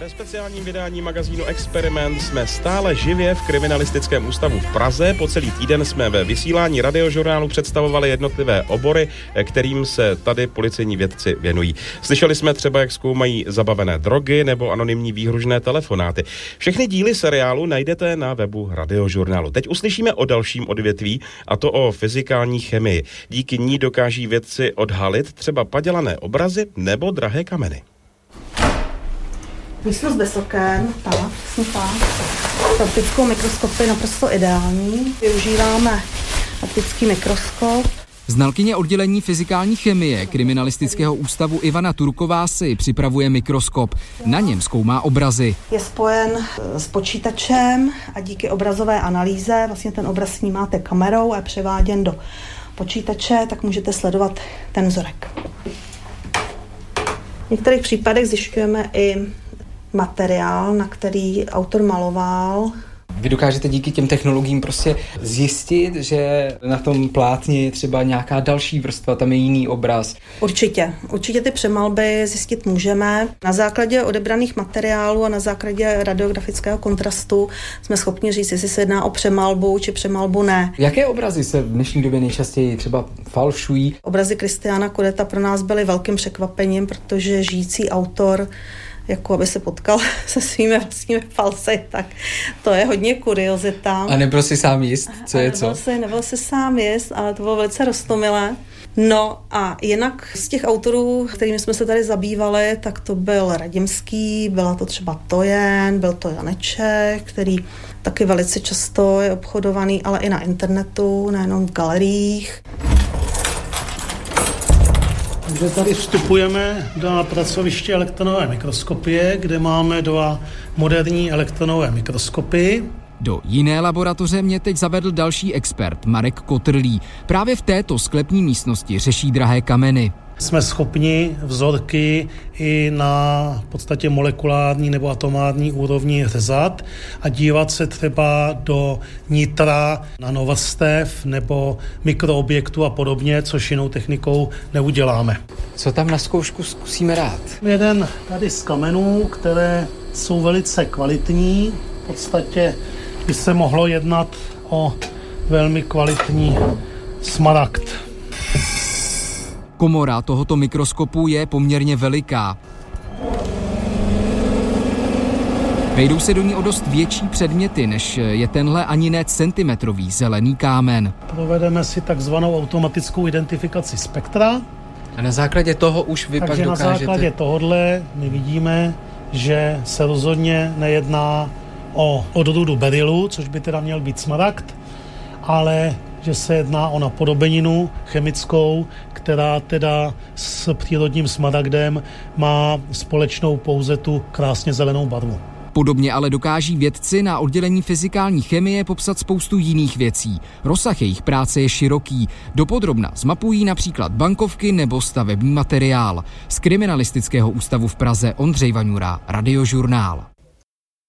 Ve speciálním vydání magazínu Experiment jsme stále živě v kriminalistickém ústavu v Praze. Po celý týden jsme ve vysílání radiožurnálu představovali jednotlivé obory, kterým se tady policejní vědci věnují. Slyšeli jsme třeba, jak zkoumají zabavené drogy nebo anonymní výhružné telefonáty. Všechny díly seriálu najdete na webu radiožurnálu. Teď uslyšíme o dalším odvětví, a to o fyzikální chemii. Díky ní dokáží vědci odhalit třeba padělané obrazy nebo drahé kameny. Místnost bez oken, tak, přesně tak. Optickou mikroskopy je naprosto ideální. Využíváme optický mikroskop. Znalkyně oddělení fyzikální chemie Kriminalistického ústavu Ivana Turková si připravuje mikroskop. Na něm zkoumá obrazy. Je spojen s počítačem a díky obrazové analýze vlastně ten obraz snímáte kamerou a je převáděn do počítače, tak můžete sledovat ten vzorek. V některých případech zjišťujeme i materiál, na který autor maloval. Vy dokážete díky těm technologiím prostě zjistit, že na tom plátně je třeba nějaká další vrstva, tam je jiný obraz. Určitě. Určitě ty přemalby zjistit můžeme. Na základě odebraných materiálů a na základě radiografického kontrastu jsme schopni říct, jestli se jedná o přemalbu či přemalbu ne. Jaké obrazy se v dnešní době nejčastěji třeba falšují? Obrazy Kristiana Kodeta pro nás byly velkým překvapením, protože žijící autor jako aby se potkal se svými vlastními falsy, tak to je hodně kuriozita. A nebyl si sám jist, co je nebyl co? Si, nebyl si sám jist, ale to bylo velice rostomilé. No a jinak z těch autorů, kterými jsme se tady zabývali, tak to byl Radimský, byla to třeba Tojen, byl to Janeček, který taky velice často je obchodovaný, ale i na internetu, nejenom v galeriích. Takže tady vstupujeme do pracoviště elektronové mikroskopie, kde máme dva moderní elektronové mikroskopy. Do jiné laboratoře mě teď zavedl další expert, Marek Kotrlí. Právě v této sklepní místnosti řeší drahé kameny. Jsme schopni vzorky i na podstatě molekulární nebo atomární úrovni řezat a dívat se třeba do nitra nanovrstev nebo mikroobjektů a podobně, což jinou technikou neuděláme. Co tam na zkoušku zkusíme rád? Jeden tady z kamenů, které jsou velice kvalitní, v podstatě by se mohlo jednat o velmi kvalitní smaragd. Komora tohoto mikroskopu je poměrně veliká. Vejdou se do ní o dost větší předměty, než je tenhle ani ne centimetrový zelený kámen. Provedeme si takzvanou automatickou identifikaci spektra. A na základě toho už vy Takže pak na dokážete... základě tohohle my vidíme, že se rozhodně nejedná o odrůdu berylu, což by teda měl být smaragd, ale že se jedná o napodobeninu chemickou, která teda s přírodním smaragdem má společnou pouze tu krásně zelenou barvu. Podobně ale dokáží vědci na oddělení fyzikální chemie popsat spoustu jiných věcí. Rozsah jejich práce je široký. Dopodrobna zmapují například bankovky nebo stavební materiál. Z kriminalistického ústavu v Praze Ondřej Vaňura, Radiožurnál.